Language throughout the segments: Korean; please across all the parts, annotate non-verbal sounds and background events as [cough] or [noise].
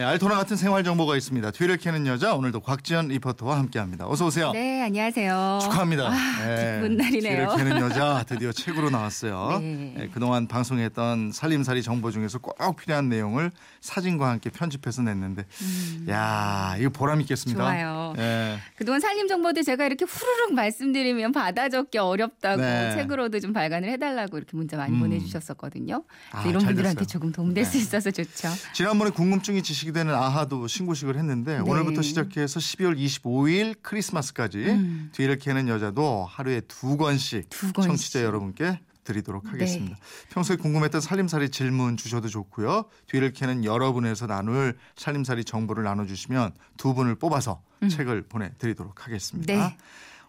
네, 알토나 같은 생활 정보가 있습니다. 뒤를 캐는 여자 오늘도 곽지연 리포터와 함께합니다. 어서 오세요. 네, 안녕하세요. 축하합니다. 아, 네, 기쁜 날이네요. 뒤를 캐는 [laughs] 여자 드디어 책으로 나왔어요. 네. 네, 그동안 방송했던 살림살이 정보 중에서 꼭 필요한 내용을 사진과 함께 편집해서 냈는데, 야 이거 보람 있겠습니다. 음. 좋아요. 네. 그동안 살림 정보들 제가 이렇게 후루룩 말씀드리면 받아 적기 어렵다고 네. 책으로도 좀 발간을 해달라고 이렇게 문자 많이 음. 보내주셨었거든요. 아, 이런 잘 분들한테 됐어요. 조금 도움될 수 네. 있어서 좋죠. 지난번에 궁금증이 지식 이 되는 아하도 신고식을 했는데 네. 오늘부터 시작해서 12월 25일 크리스마스까지 음. 뒤를 캐는 여자도 하루에 두 권씩 두 권씩. 청취자 여러분께 드리도록 네. 하겠습니다. 평소에 궁금했던 살림살이 질문 주셔도 좋고요. 뒤를 캐는 여러분에서 나눌 살림살이 정보를 나눠주시면 두 분을 뽑아서 책을 보내드리도록 하겠습니다. 음. 네.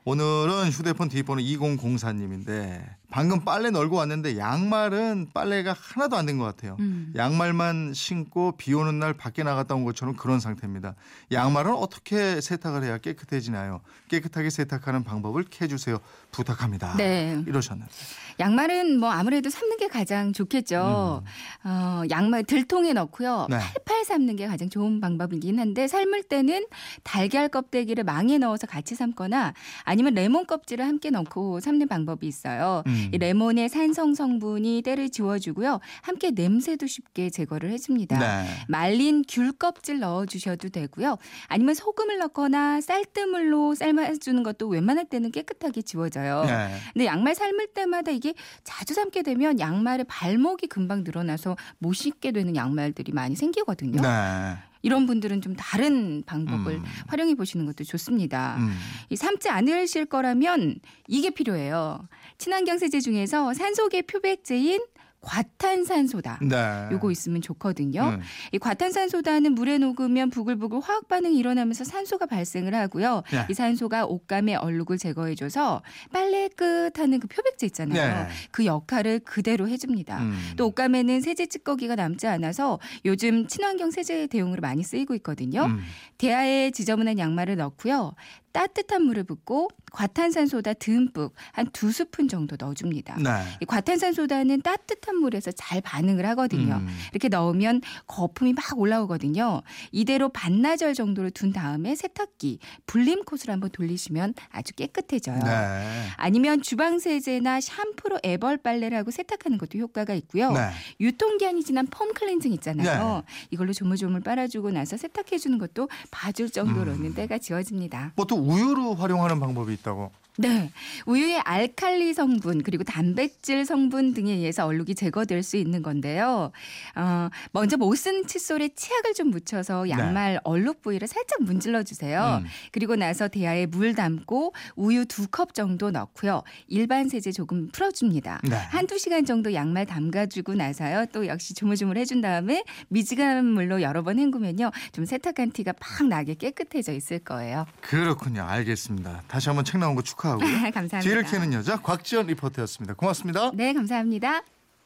오늘은 휴대폰 뒷번호 2004님인데 방금 빨래 널고 왔는데 양말은 빨래가 하나도 안 된 것 같아요. 음. 양말만 신고 비 오는 날 밖에 나갔다 온 것처럼 그런 상태입니다. 양말은 어떻게 세탁을 해야 깨끗해지나요? 깨끗하게 세탁하는 방법을 캐주세요. 부탁합니다. 네. 이러셨는데. 양말은 뭐 아무래도 삶는 게 가장 좋겠죠. 어, 양말 들통에 넣고요. 네. 팔팔 삶는 게 가장 좋은 방법이긴 한데 삶을 때는 달걀 껍데기를 망에 넣어서 같이 삶거나 아니면 레몬 껍질을 함께 넣고 삶는 방법이 있어요. 음. 이 레몬의 산성 성분이 때를 지워주고요. 함께 냄새도 쉽게 제거를 해줍니다. 네. 말린 귤 껍질 넣어주셔도 되고요. 아니면 소금을 넣거나 쌀뜨물로 삶아주는 것도 웬만할 때는 깨끗하게 지워져요. 네. 근데 양말 삶을 때마다 이게 자주 삶게 되면 양말의 발목이 금방 늘어나서 못 신게 되는 양말들이 많이 생기거든요. 네. 이런 분들은 좀 다른 방법을 음. 활용해 보시는 것도 좋습니다. 음. 이 삶지 않으실 거라면 이게 필요해요. 친환경 세제 중에서 산소계 표백제인 과탄산소다. 네. 요거 있으면 좋거든요. 음. 이 과탄산소다는 물에 녹으면 부글부글 화학 반응이 일어나면서 산소가 발생을 하고요. 네. 이 산소가 옷감의 얼룩을 제거해 줘서 빨래 끝 하는 그 표백제 있잖아요. 네. 그 역할을 그대로 해 줍니다. 음. 또 옷감에는 세제 찌꺼기가 남지 않아서 요즘 친환경 세제 대용으로 많이 쓰이고 있거든요. 음. 대야에 지저분한 양말을 넣고요. 따뜻한 물을 붓고 과탄산소다 듬뿍 한 두 스푼 정도 넣어줍니다. 네. 이 과탄산소다는 따뜻한 물에서 잘 반응을 하거든요. 음. 이렇게 넣으면 거품이 막 올라오거든요. 이대로 반나절 정도로 둔 다음에 세탁기 불림 콧을 한번 돌리시면 아주 깨끗해져요. 네. 아니면 주방 세제나 샴푸로 애벌 빨래를 하고 세탁하는 것도 효과가 있고요. 네. 유통기한이 지난 폼 클렌징 있잖아요. 이걸로 조물조물 빨아주고 나서 세탁해 주는 것도 봐줄 정도로는 음. 때가 지워집니다. 뭐또 우유로 활용하는 방법이 있다고. 네. 우유의 알칼리 성분 그리고 단백질 성분 등에 의해서 얼룩이 제거될 수 있는 건데요. 어, 먼저 못 쓴 칫솔에 치약을 좀 묻혀서 양말 얼룩 부위를 살짝 문질러 주세요. 음. 그리고 나서 대야에 물 담고 우유 두 컵 정도 넣고요. 일반 세제 조금 풀어 줍니다. 네. 한두 시간 정도 양말 담가 주고 나서요. 또 역시 조물조물 해준 다음에 미지근한 물로 여러 번 헹구면요. 좀 세탁한 티가 팍 나게 깨끗해져 있을 거예요. 그렇군요. 알겠습니다. 다시 한번 책 나온 거 축하하고요. [laughs] 감사합니다. 뒤를 캐는 여자 곽지연 리포터였습니다. 고맙습니다. 네, 감사합니다.